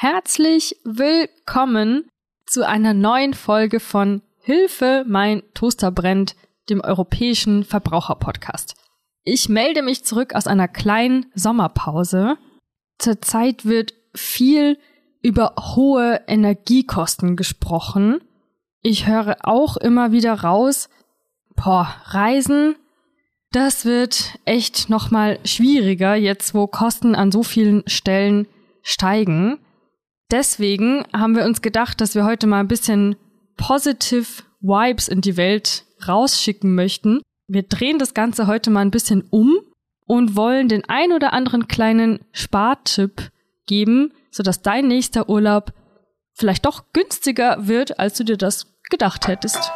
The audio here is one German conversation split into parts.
Herzlich willkommen zu einer neuen Folge von Hilfe, mein Toaster brennt, dem europäischen Verbraucherpodcast. Ich melde mich zurück aus einer kleinen Sommerpause. Zurzeit wird viel über hohe Energiekosten gesprochen. Ich höre auch immer wieder raus, boah, Reisen, das wird echt nochmal schwieriger, jetzt wo Kosten an so vielen Stellen steigen. Deswegen haben wir uns gedacht, dass wir heute mal ein bisschen positive Vibes in die Welt rausschicken möchten. Wir drehen das Ganze heute mal ein bisschen um und wollen den ein oder anderen kleinen Spartipp geben, sodass dein nächster Urlaub vielleicht doch günstiger wird, als du dir das gedacht hättest.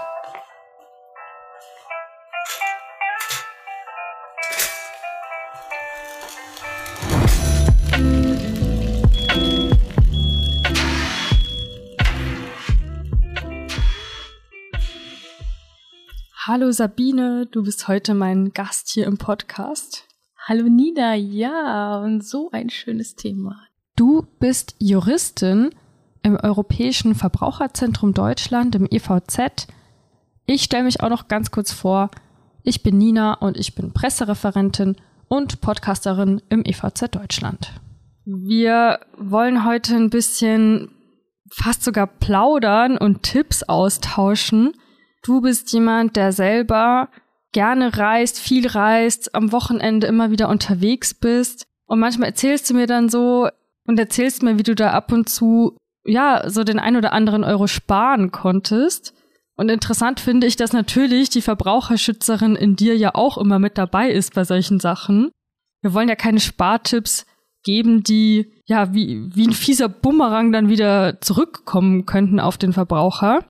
Hallo Sabine, du bist heute mein Gast hier im Podcast. Hallo Nina, ja, und so ein schönes Thema. Du bist Juristin im Europäischen Verbraucherzentrum Deutschland, im EVZ. Ich stelle mich auch noch ganz kurz vor. Ich bin Nina und ich bin Pressereferentin und Podcasterin im EVZ Deutschland. Wir wollen heute ein bisschen fast sogar plaudern und Tipps austauschen Du bist jemand, der selber gerne reist, viel reist, am Wochenende immer wieder unterwegs bist. Und manchmal erzählst du mir dann so und erzählst mir, wie du da ab und zu, ja, so den ein oder anderen Euro sparen konntest. Und interessant finde ich, dass natürlich die Verbraucherschützerin in dir ja auch immer mit dabei ist bei solchen Sachen. Wir wollen ja keine Spartipps geben, die ja wie, wie ein fieser Bumerang dann wieder zurückkommen könnten auf den Verbraucher.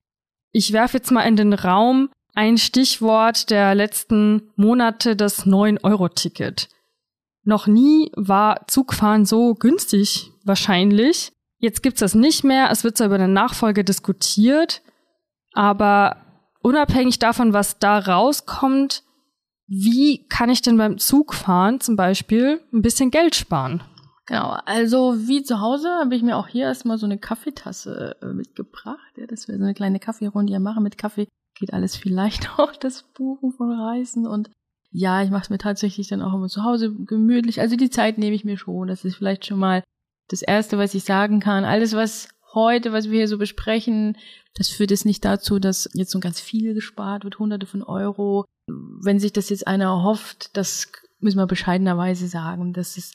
Ich werfe jetzt mal in den Raum ein Stichwort der letzten Monate, das 9-Euro-Ticket. Noch nie war Zugfahren so günstig, wahrscheinlich. Jetzt gibt's das nicht mehr. Es wird zwar über eine Nachfolge diskutiert, aber unabhängig davon, was da rauskommt, wie kann ich denn beim Zugfahren zum Beispiel ein bisschen Geld sparen? Genau, also wie zu Hause habe ich mir auch hier erstmal so eine Kaffeetasse äh, mitgebracht, ja, dass wir so eine kleine Kaffeerunde hier machen. Mit Kaffee geht alles viel leichter, auch das Buchen von Reisen und ja, ich mache es mir tatsächlich dann auch immer zu Hause gemütlich. Also die Zeit nehme ich mir schon. Das ist vielleicht schon mal das Erste, was ich sagen kann. Alles, was heute, was wir hier so besprechen, das führt jetzt nicht dazu, dass jetzt so ganz viel gespart wird, hunderte von Euro. Wenn sich das jetzt einer hofft, das müssen wir bescheidenerweise sagen, das ist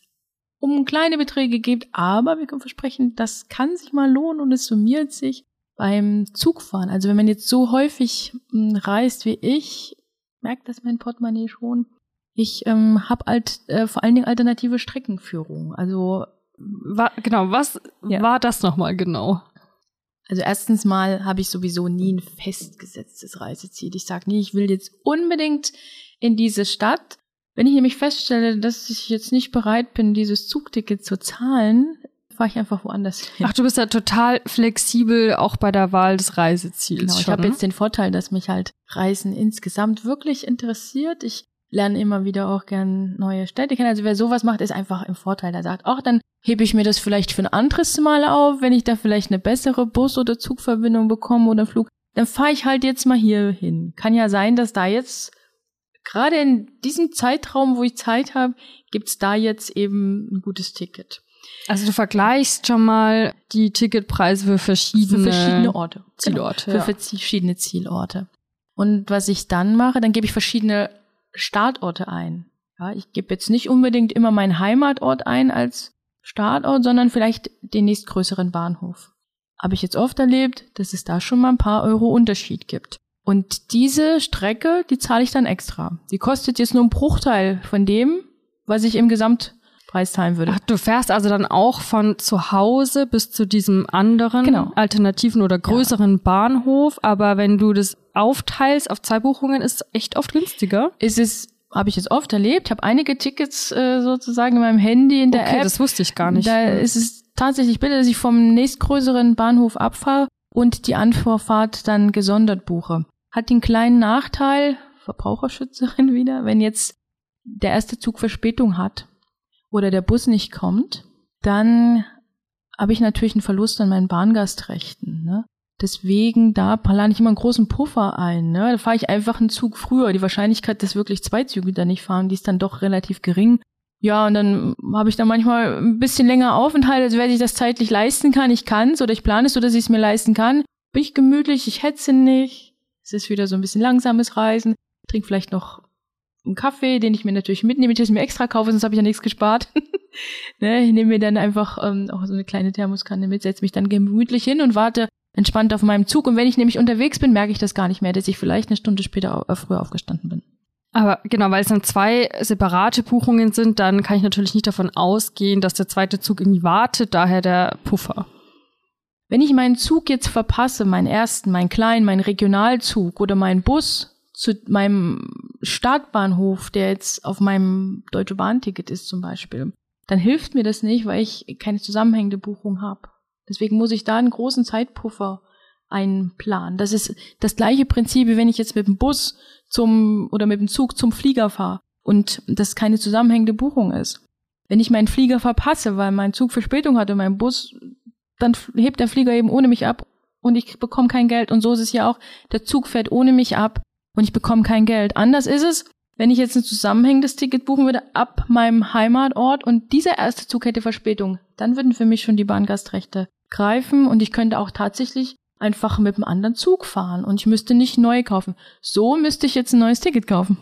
um kleine Beträge gibt, aber wir können versprechen, das kann sich mal lohnen und es summiert sich beim Zugfahren. Also wenn man jetzt so häufig hm, reist wie ich, merkt das mein Portemonnaie schon. Ich ähm, habe halt äh, vor allen Dingen alternative Streckenführung. Also war, genau, was ja. war das nochmal genau? Also erstens mal habe ich sowieso nie ein festgesetztes Reiseziel. Ich sage nie, ich will jetzt unbedingt in diese Stadt, wenn ich nämlich feststelle, dass ich jetzt nicht bereit bin, dieses Zugticket zu zahlen, fahre ich einfach woanders hin. Ach, du bist ja total flexibel auch bei der Wahl des Reiseziels. Genau, ich habe jetzt den Vorteil, dass mich halt Reisen insgesamt wirklich interessiert. Ich lerne immer wieder auch gern neue Städte kennen. Also wer sowas macht, ist einfach im Vorteil. Der sagt, ach, dann hebe ich mir das vielleicht für ein anderes Mal auf, wenn ich da vielleicht eine bessere Bus- oder Zugverbindung bekomme oder Flug. Dann fahre ich halt jetzt mal hier hin. Kann ja sein, dass da jetzt gerade in diesem Zeitraum, wo ich Zeit habe, gibt's da jetzt eben ein gutes Ticket. Also du vergleichst schon mal die Ticketpreise für verschiedene, für verschiedene Orte. Zielorte. Genau, für ja. verschiedene Zielorte. Und was ich dann mache, dann gebe ich verschiedene Startorte ein. Ja, ich gebe jetzt nicht unbedingt immer meinen Heimatort ein als Startort, sondern vielleicht den nächstgrößeren Bahnhof. Habe ich jetzt oft erlebt, dass es da schon mal ein paar Euro Unterschied gibt. Und diese Strecke, die zahle ich dann extra. Die kostet jetzt nur einen Bruchteil von dem, was ich im Gesamtpreis zahlen würde. Ach, du fährst also dann auch von zu Hause bis zu diesem anderen genau. alternativen oder größeren ja. Bahnhof, aber wenn du das aufteilst auf zwei Buchungen, ist es echt oft günstiger. Ist es habe ich jetzt oft erlebt. Ich habe einige Tickets äh, sozusagen in meinem Handy in der okay, App. das wusste ich gar nicht. Da ist es tatsächlich bitte, dass ich vom nächstgrößeren Bahnhof abfahre und die Anvorfahrt dann gesondert buche hat den kleinen Nachteil, Verbraucherschützerin wieder, wenn jetzt der erste Zug Verspätung hat oder der Bus nicht kommt, dann habe ich natürlich einen Verlust an meinen Bahngastrechten. Ne? Deswegen, da plane ich immer einen großen Puffer ein. Ne? Da fahre ich einfach einen Zug früher. Die Wahrscheinlichkeit, dass wirklich zwei Züge da nicht fahren, die ist dann doch relativ gering. Ja, und dann habe ich da manchmal ein bisschen länger Aufenthalt, als wer sich das zeitlich leisten kann. Ich kann es oder ich plane es so, dass ich es mir leisten kann. Bin ich gemütlich, ich hetze nicht. Es ist wieder so ein bisschen langsames Reisen. Trinke vielleicht noch einen Kaffee, den ich mir natürlich mitnehme, den ich mir extra kaufe, sonst habe ich ja nichts gespart. ne, ich nehme mir dann einfach ähm, auch so eine kleine Thermoskanne mit, setze mich dann gemütlich hin und warte entspannt auf meinem Zug. Und wenn ich nämlich unterwegs bin, merke ich das gar nicht mehr, dass ich vielleicht eine Stunde später äh, früher aufgestanden bin. Aber genau, weil es dann zwei separate Buchungen sind, dann kann ich natürlich nicht davon ausgehen, dass der zweite Zug irgendwie wartet, daher der Puffer. Wenn ich meinen Zug jetzt verpasse, meinen ersten, meinen kleinen, meinen Regionalzug oder meinen Bus zu meinem Startbahnhof, der jetzt auf meinem Deutsche Bahnticket ist zum Beispiel, dann hilft mir das nicht, weil ich keine zusammenhängende Buchung habe. Deswegen muss ich da einen großen Zeitpuffer einplanen. Das ist das gleiche Prinzip, wie wenn ich jetzt mit dem Bus zum oder mit dem Zug zum Flieger fahre und das keine zusammenhängende Buchung ist. Wenn ich meinen Flieger verpasse, weil mein Zug Verspätung hat und mein Bus, dann hebt der Flieger eben ohne mich ab und ich bekomme kein Geld. Und so ist es ja auch, der Zug fährt ohne mich ab und ich bekomme kein Geld. Anders ist es, wenn ich jetzt ein zusammenhängendes Ticket buchen würde ab meinem Heimatort und dieser erste Zug hätte Verspätung, dann würden für mich schon die Bahngastrechte greifen und ich könnte auch tatsächlich einfach mit einem anderen Zug fahren und ich müsste nicht neu kaufen. So müsste ich jetzt ein neues Ticket kaufen.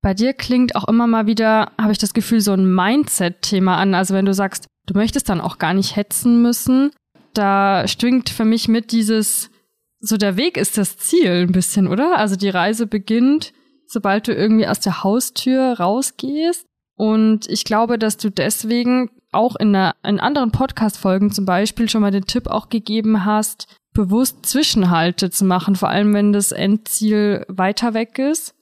Bei dir klingt auch immer mal wieder, habe ich das Gefühl, so ein Mindset-Thema an. Also wenn du sagst, du möchtest dann auch gar nicht hetzen müssen, da schwingt für mich mit dieses, so der Weg ist das Ziel ein bisschen, oder? Also die Reise beginnt, sobald du irgendwie aus der Haustür rausgehst. Und ich glaube, dass du deswegen auch in, einer, in anderen Podcast-Folgen zum Beispiel schon mal den Tipp auch gegeben hast, bewusst Zwischenhalte zu machen, vor allem wenn das Endziel weiter weg ist,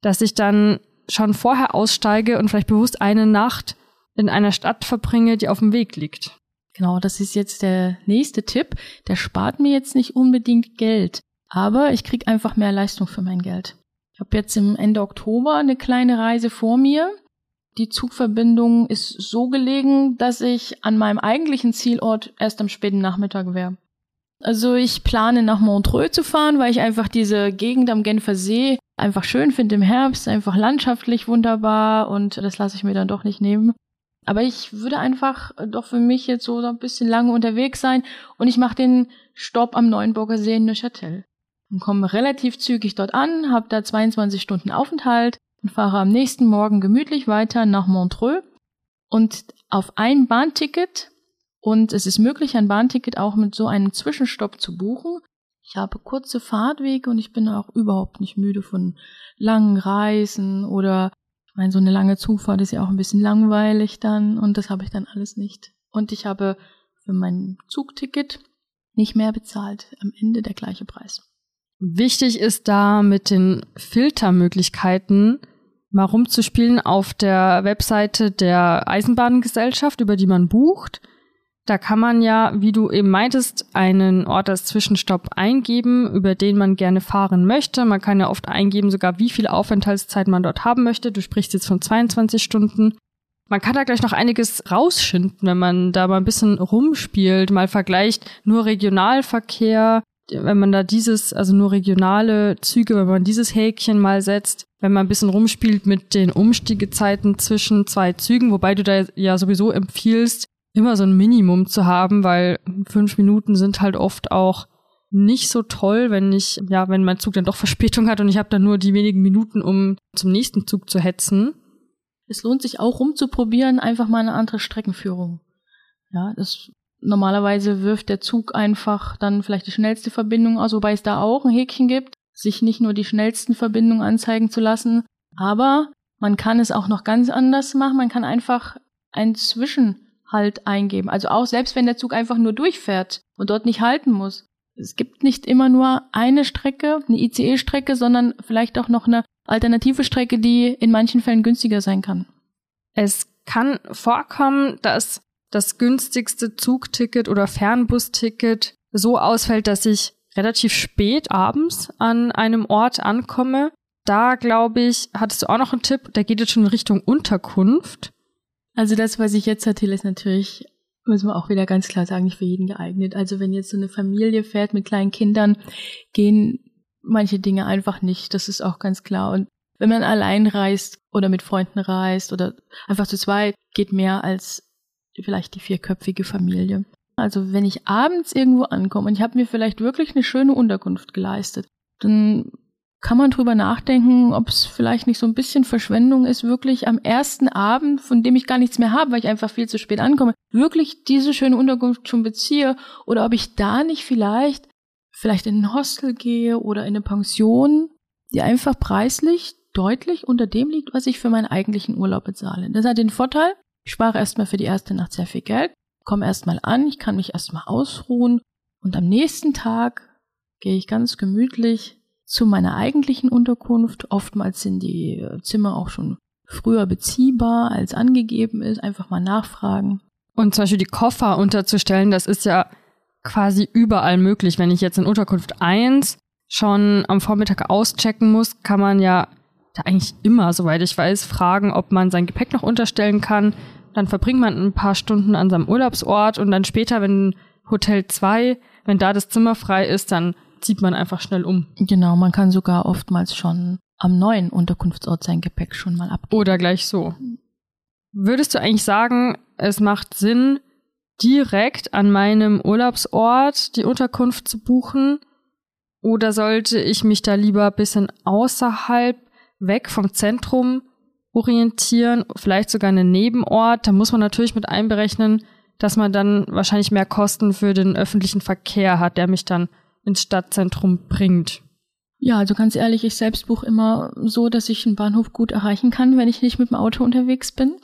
dass ich dann schon vorher aussteige und vielleicht bewusst eine Nacht in einer Stadt verbringe, die auf dem Weg liegt. Genau, das ist jetzt der nächste Tipp. Der spart mir jetzt nicht unbedingt Geld, aber ich krieg einfach mehr Leistung für mein Geld. Ich habe jetzt im Ende Oktober eine kleine Reise vor mir die Zugverbindung ist so gelegen, dass ich an meinem eigentlichen Zielort erst am späten Nachmittag wäre. Also ich plane nach Montreux zu fahren, weil ich einfach diese Gegend am Genfer See einfach schön finde im Herbst, einfach landschaftlich wunderbar und das lasse ich mir dann doch nicht nehmen. Aber ich würde einfach doch für mich jetzt so ein bisschen lange unterwegs sein und ich mache den Stopp am Neuenburger See in Neuchâtel und komme relativ zügig dort an, habe da 22 Stunden Aufenthalt und fahre am nächsten Morgen gemütlich weiter nach Montreux und auf ein Bahnticket und es ist möglich, ein Bahnticket auch mit so einem Zwischenstopp zu buchen. Ich habe kurze Fahrtwege und ich bin auch überhaupt nicht müde von langen Reisen oder ich meine, so eine lange Zugfahrt ist ja auch ein bisschen langweilig dann und das habe ich dann alles nicht. Und ich habe für mein Zugticket nicht mehr bezahlt. Am Ende der gleiche Preis. Wichtig ist da mit den Filtermöglichkeiten mal rumzuspielen auf der Webseite der Eisenbahngesellschaft, über die man bucht. Da kann man ja, wie du eben meintest, einen Ort als Zwischenstopp eingeben, über den man gerne fahren möchte. Man kann ja oft eingeben, sogar wie viel Aufenthaltszeit man dort haben möchte. Du sprichst jetzt von 22 Stunden. Man kann da gleich noch einiges rausschinden, wenn man da mal ein bisschen rumspielt, mal vergleicht nur Regionalverkehr, wenn man da dieses, also nur regionale Züge, wenn man dieses Häkchen mal setzt, wenn man ein bisschen rumspielt mit den Umstiegezeiten zwischen zwei Zügen, wobei du da ja sowieso empfiehlst, immer so ein Minimum zu haben, weil fünf Minuten sind halt oft auch nicht so toll, wenn ich, ja, wenn mein Zug dann doch Verspätung hat und ich habe dann nur die wenigen Minuten, um zum nächsten Zug zu hetzen. Es lohnt sich auch rumzuprobieren, einfach mal eine andere Streckenführung. Ja, das Normalerweise wirft der Zug einfach dann vielleicht die schnellste Verbindung aus, wobei es da auch ein Häkchen gibt, sich nicht nur die schnellsten Verbindungen anzeigen zu lassen, aber man kann es auch noch ganz anders machen. Man kann einfach einen Zwischenhalt eingeben. Also auch selbst wenn der Zug einfach nur durchfährt und dort nicht halten muss. Es gibt nicht immer nur eine Strecke, eine ICE-Strecke, sondern vielleicht auch noch eine alternative Strecke, die in manchen Fällen günstiger sein kann. Es kann vorkommen, dass das günstigste Zugticket oder Fernbusticket so ausfällt, dass ich relativ spät abends an einem Ort ankomme. Da glaube ich, hattest du auch noch einen Tipp, der geht jetzt schon in Richtung Unterkunft. Also das, was ich jetzt erzähle, ist natürlich muss man auch wieder ganz klar sagen, nicht für jeden geeignet. Also wenn jetzt so eine Familie fährt mit kleinen Kindern, gehen manche Dinge einfach nicht. Das ist auch ganz klar. Und wenn man allein reist oder mit Freunden reist oder einfach zu zweit, geht mehr als vielleicht die vierköpfige Familie. Also wenn ich abends irgendwo ankomme und ich habe mir vielleicht wirklich eine schöne Unterkunft geleistet, dann kann man drüber nachdenken, ob es vielleicht nicht so ein bisschen Verschwendung ist, wirklich am ersten Abend, von dem ich gar nichts mehr habe, weil ich einfach viel zu spät ankomme, wirklich diese schöne Unterkunft schon beziehe oder ob ich da nicht vielleicht vielleicht in ein Hostel gehe oder in eine Pension, die einfach preislich deutlich unter dem liegt, was ich für meinen eigentlichen Urlaub bezahle. Das hat den Vorteil, ich spare erstmal für die erste Nacht sehr viel Geld, komme erstmal an, ich kann mich erstmal ausruhen und am nächsten Tag gehe ich ganz gemütlich zu meiner eigentlichen Unterkunft. Oftmals sind die äh, Zimmer auch schon früher beziehbar, als angegeben ist. Einfach mal nachfragen. Und zum Beispiel die Koffer unterzustellen, das ist ja quasi überall möglich. Wenn ich jetzt in Unterkunft 1 schon am Vormittag auschecken muss, kann man ja da eigentlich immer, soweit ich weiß, fragen, ob man sein Gepäck noch unterstellen kann. Dann verbringt man ein paar Stunden an seinem Urlaubsort und dann später, wenn Hotel 2, wenn da das Zimmer frei ist, dann zieht man einfach schnell um. Genau, man kann sogar oftmals schon am neuen Unterkunftsort sein Gepäck schon mal abgeben. Oder gleich so. Würdest du eigentlich sagen, es macht Sinn, direkt an meinem Urlaubsort die Unterkunft zu buchen? Oder sollte ich mich da lieber ein bisschen außerhalb, weg vom Zentrum orientieren, vielleicht sogar einen Nebenort? Da muss man natürlich mit einberechnen, dass man dann wahrscheinlich mehr Kosten für den öffentlichen Verkehr hat, der mich dann ins Stadtzentrum bringt. Ja, also ganz ehrlich, ich selbst buche immer so, dass ich einen Bahnhof gut erreichen kann, wenn ich nicht mit dem Auto unterwegs bin.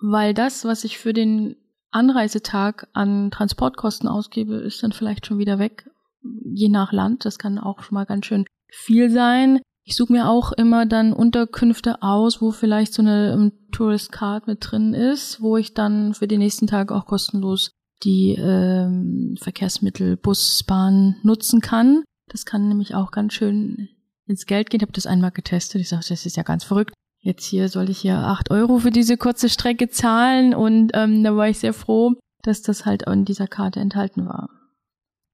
Weil das, was ich für den Anreisetag an Transportkosten ausgebe, ist dann vielleicht schon wieder weg. Je nach Land. Das kann auch schon mal ganz schön viel sein. Ich suche mir auch immer dann Unterkünfte aus, wo vielleicht so eine um, Tourist Card mit drin ist, wo ich dann für den nächsten Tag auch kostenlos die ähm, Verkehrsmittel Bus, Bahn nutzen kann. Das kann nämlich auch ganz schön ins Geld gehen. Ich habe das einmal getestet. Ich sagte, das ist ja ganz verrückt. Jetzt hier soll ich ja acht Euro für diese kurze Strecke zahlen und ähm, da war ich sehr froh, dass das halt in dieser Karte enthalten war.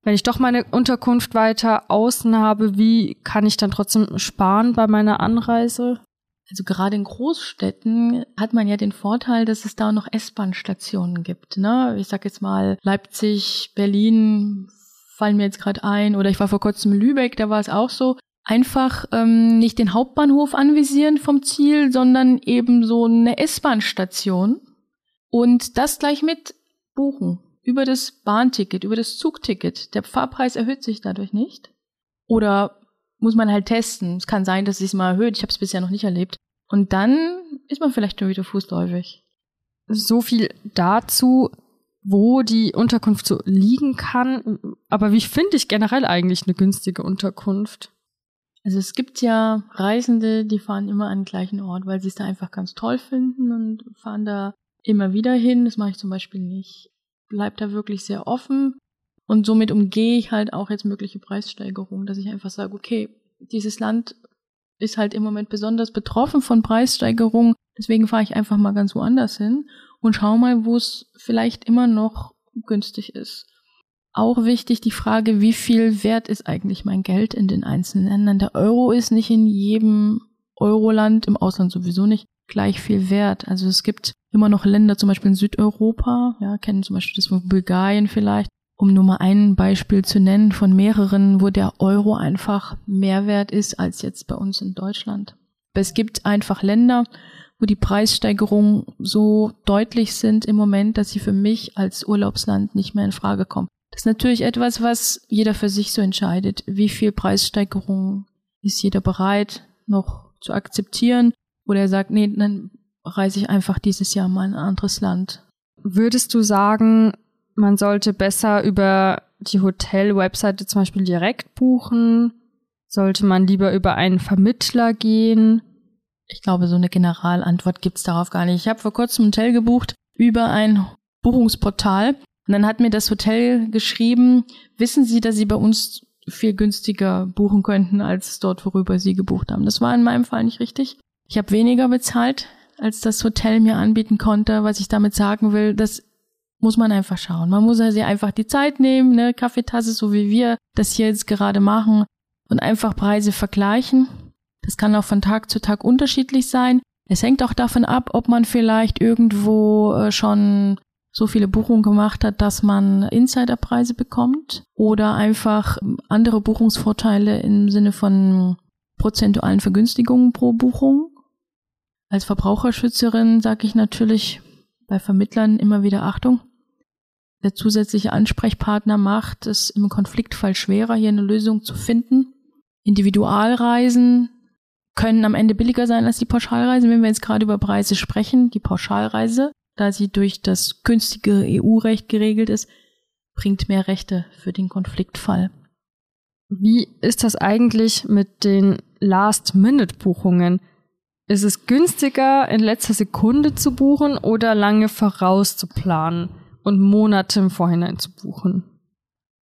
Wenn ich doch meine Unterkunft weiter außen habe, wie kann ich dann trotzdem sparen bei meiner Anreise? Also gerade in Großstädten hat man ja den Vorteil, dass es da noch S-Bahn-Stationen gibt. Ne? Ich sag jetzt mal Leipzig, Berlin fallen mir jetzt gerade ein oder ich war vor kurzem in Lübeck, da war es auch so. Einfach ähm, nicht den Hauptbahnhof anvisieren vom Ziel, sondern eben so eine S-Bahn-Station und das gleich mit buchen über das Bahnticket, über das Zugticket. Der Fahrpreis erhöht sich dadurch nicht. Oder muss man halt testen. Es kann sein, dass es sich mal erhöht. Ich habe es bisher noch nicht erlebt. Und dann ist man vielleicht schon wieder fußläufig. So viel dazu, wo die Unterkunft so liegen kann. Aber wie finde ich generell eigentlich eine günstige Unterkunft? Also es gibt ja Reisende, die fahren immer an den gleichen Ort, weil sie es da einfach ganz toll finden und fahren da immer wieder hin. Das mache ich zum Beispiel nicht. Bleib da wirklich sehr offen. Und somit umgehe ich halt auch jetzt mögliche Preissteigerungen, dass ich einfach sage, okay, dieses Land ist halt im Moment besonders betroffen von Preissteigerungen, deswegen fahre ich einfach mal ganz woanders hin und schau mal, wo es vielleicht immer noch günstig ist. Auch wichtig die Frage, wie viel wert ist eigentlich mein Geld in den einzelnen Ländern? Der Euro ist nicht in jedem Euroland, im Ausland sowieso nicht, gleich viel wert. Also es gibt immer noch Länder, zum Beispiel in Südeuropa, ja, kennen zum Beispiel das von Bulgarien vielleicht, um nur mal ein Beispiel zu nennen von mehreren, wo der Euro einfach mehr wert ist als jetzt bei uns in Deutschland. Es gibt einfach Länder, wo die Preissteigerungen so deutlich sind im Moment, dass sie für mich als Urlaubsland nicht mehr in Frage kommen. Das ist natürlich etwas, was jeder für sich so entscheidet. Wie viel Preissteigerungen ist jeder bereit noch zu akzeptieren? Oder er sagt, nee, dann reise ich einfach dieses Jahr mal in ein anderes Land. Würdest du sagen, man sollte besser über die Hotel-Webseite zum Beispiel direkt buchen? Sollte man lieber über einen Vermittler gehen? Ich glaube, so eine Generalantwort gibt's darauf gar nicht. Ich habe vor kurzem ein Hotel gebucht über ein Buchungsportal. Und dann hat mir das Hotel geschrieben, wissen Sie, dass Sie bei uns viel günstiger buchen könnten als dort, worüber Sie gebucht haben. Das war in meinem Fall nicht richtig. Ich habe weniger bezahlt, als das Hotel mir anbieten konnte. Was ich damit sagen will, dass muss man einfach schauen. Man muss also einfach die Zeit nehmen, ne, Kaffeetasse, so wie wir das hier jetzt gerade machen und einfach Preise vergleichen. Das kann auch von Tag zu Tag unterschiedlich sein. Es hängt auch davon ab, ob man vielleicht irgendwo äh, schon so viele Buchungen gemacht hat, dass man Insiderpreise bekommt oder einfach andere Buchungsvorteile im Sinne von prozentualen Vergünstigungen pro Buchung. Als Verbraucherschützerin sage ich natürlich bei Vermittlern immer wieder Achtung der zusätzliche Ansprechpartner macht es im Konfliktfall schwerer, hier eine Lösung zu finden. Individualreisen können am Ende billiger sein als die Pauschalreisen, wenn wir jetzt gerade über Preise sprechen. Die Pauschalreise, da sie durch das günstige EU-Recht geregelt ist, bringt mehr Rechte für den Konfliktfall. Wie ist das eigentlich mit den Last-Minute-Buchungen? Ist es günstiger, in letzter Sekunde zu buchen oder lange vorauszuplanen? Und Monate im Vorhinein zu buchen.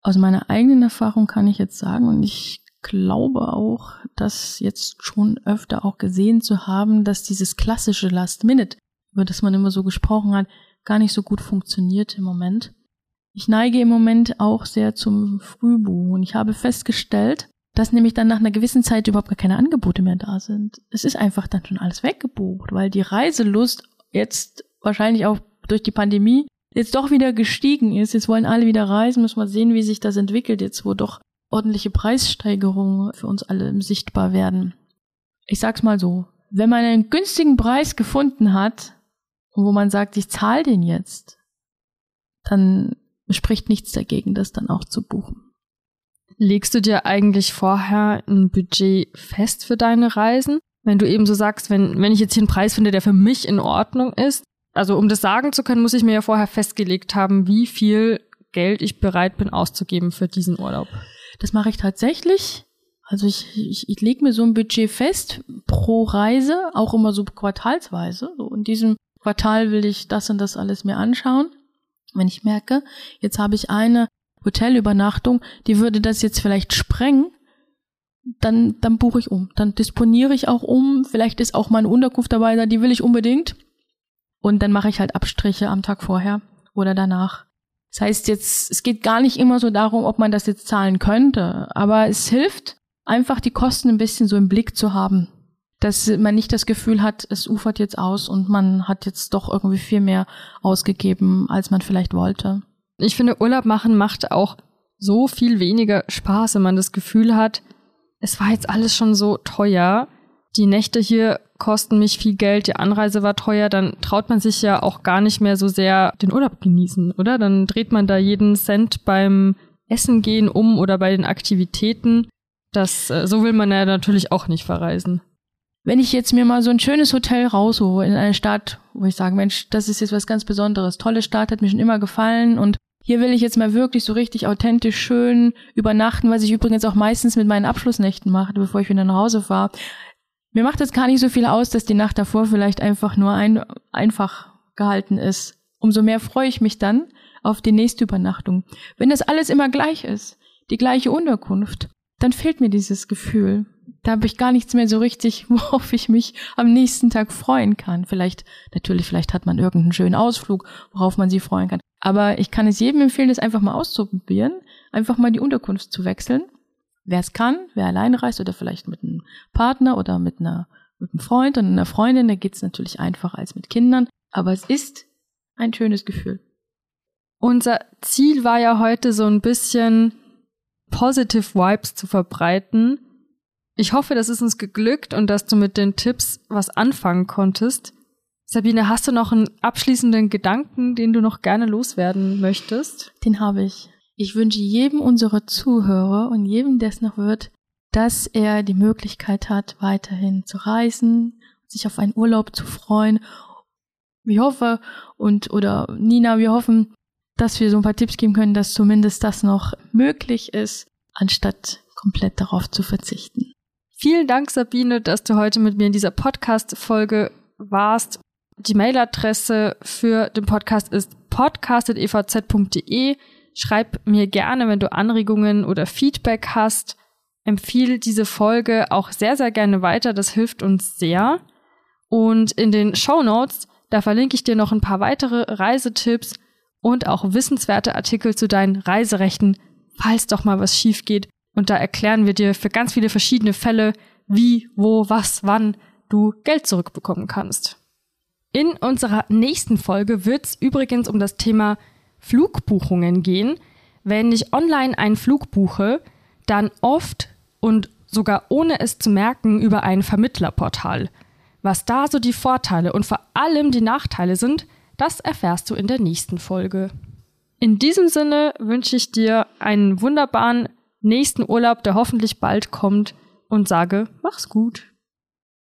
Aus meiner eigenen Erfahrung kann ich jetzt sagen, und ich glaube auch, das jetzt schon öfter auch gesehen zu haben, dass dieses klassische Last Minute, über das man immer so gesprochen hat, gar nicht so gut funktioniert im Moment. Ich neige im Moment auch sehr zum Frühbuchen. Ich habe festgestellt, dass nämlich dann nach einer gewissen Zeit überhaupt gar keine Angebote mehr da sind. Es ist einfach dann schon alles weggebucht, weil die Reiselust jetzt wahrscheinlich auch durch die Pandemie jetzt doch wieder gestiegen ist. Jetzt wollen alle wieder reisen, muss man sehen, wie sich das entwickelt, jetzt wo doch ordentliche Preissteigerungen für uns alle sichtbar werden. Ich sag's mal so, wenn man einen günstigen Preis gefunden hat wo man sagt, ich zahle den jetzt, dann spricht nichts dagegen, das dann auch zu buchen. Legst du dir eigentlich vorher ein Budget fest für deine Reisen? Wenn du eben so sagst, wenn, wenn ich jetzt hier einen Preis finde, der für mich in Ordnung ist, also um das sagen zu können, muss ich mir ja vorher festgelegt haben, wie viel Geld ich bereit bin auszugeben für diesen Urlaub. Das mache ich tatsächlich. Also ich, ich, ich lege mir so ein Budget fest pro Reise, auch immer so quartalsweise. So in diesem Quartal will ich das und das alles mir anschauen. Wenn ich merke, jetzt habe ich eine Hotelübernachtung, die würde das jetzt vielleicht sprengen, dann, dann buche ich um. Dann disponiere ich auch um. Vielleicht ist auch meine Unterkunft dabei, die will ich unbedingt. Und dann mache ich halt Abstriche am Tag vorher oder danach. Das heißt jetzt, es geht gar nicht immer so darum, ob man das jetzt zahlen könnte, aber es hilft, einfach die Kosten ein bisschen so im Blick zu haben. Dass man nicht das Gefühl hat, es ufert jetzt aus und man hat jetzt doch irgendwie viel mehr ausgegeben, als man vielleicht wollte. Ich finde, Urlaub machen macht auch so viel weniger Spaß, wenn man das Gefühl hat, es war jetzt alles schon so teuer. Die Nächte hier kosten mich viel Geld, die Anreise war teuer, dann traut man sich ja auch gar nicht mehr so sehr den Urlaub genießen, oder? Dann dreht man da jeden Cent beim Essen gehen um oder bei den Aktivitäten. Das, äh, so will man ja natürlich auch nicht verreisen. Wenn ich jetzt mir mal so ein schönes Hotel raushole in eine Stadt, wo ich sage, Mensch, das ist jetzt was ganz Besonderes. Tolle Stadt, hat mir schon immer gefallen und hier will ich jetzt mal wirklich so richtig authentisch schön übernachten, was ich übrigens auch meistens mit meinen Abschlussnächten mache, bevor ich wieder nach Hause fahre. Mir macht es gar nicht so viel aus, dass die Nacht davor vielleicht einfach nur ein, einfach gehalten ist. Umso mehr freue ich mich dann auf die nächste Übernachtung. Wenn das alles immer gleich ist, die gleiche Unterkunft, dann fehlt mir dieses Gefühl. Da habe ich gar nichts mehr so richtig, worauf ich mich am nächsten Tag freuen kann. Vielleicht, natürlich, vielleicht hat man irgendeinen schönen Ausflug, worauf man sich freuen kann. Aber ich kann es jedem empfehlen, das einfach mal auszuprobieren, einfach mal die Unterkunft zu wechseln wer es kann, wer alleine reist oder vielleicht mit einem Partner oder mit einer mit einem Freund und einer Freundin, da geht's natürlich einfacher als mit Kindern, aber es ist ein schönes Gefühl. Unser Ziel war ja heute so ein bisschen positive Vibes zu verbreiten. Ich hoffe, das ist uns geglückt und dass du mit den Tipps was anfangen konntest. Sabine, hast du noch einen abschließenden Gedanken, den du noch gerne loswerden möchtest? Den habe ich. Ich wünsche jedem unserer Zuhörer und jedem, der es noch wird, dass er die Möglichkeit hat, weiterhin zu reisen, sich auf einen Urlaub zu freuen. Ich hoffe und oder Nina, wir hoffen, dass wir so ein paar Tipps geben können, dass zumindest das noch möglich ist, anstatt komplett darauf zu verzichten. Vielen Dank, Sabine, dass du heute mit mir in dieser Podcast-Folge warst. Die Mailadresse für den Podcast ist podcast.evz.de. Schreib mir gerne, wenn du Anregungen oder Feedback hast. Empfiehl diese Folge auch sehr, sehr gerne weiter. Das hilft uns sehr. Und in den Show Notes, da verlinke ich dir noch ein paar weitere Reisetipps und auch wissenswerte Artikel zu deinen Reiserechten, falls doch mal was schief geht. Und da erklären wir dir für ganz viele verschiedene Fälle, wie, wo, was, wann du Geld zurückbekommen kannst. In unserer nächsten Folge wird es übrigens um das Thema Flugbuchungen gehen. Wenn ich online einen Flug buche, dann oft und sogar ohne es zu merken über ein Vermittlerportal. Was da so die Vorteile und vor allem die Nachteile sind, das erfährst du in der nächsten Folge. In diesem Sinne wünsche ich dir einen wunderbaren nächsten Urlaub, der hoffentlich bald kommt und sage, mach's gut.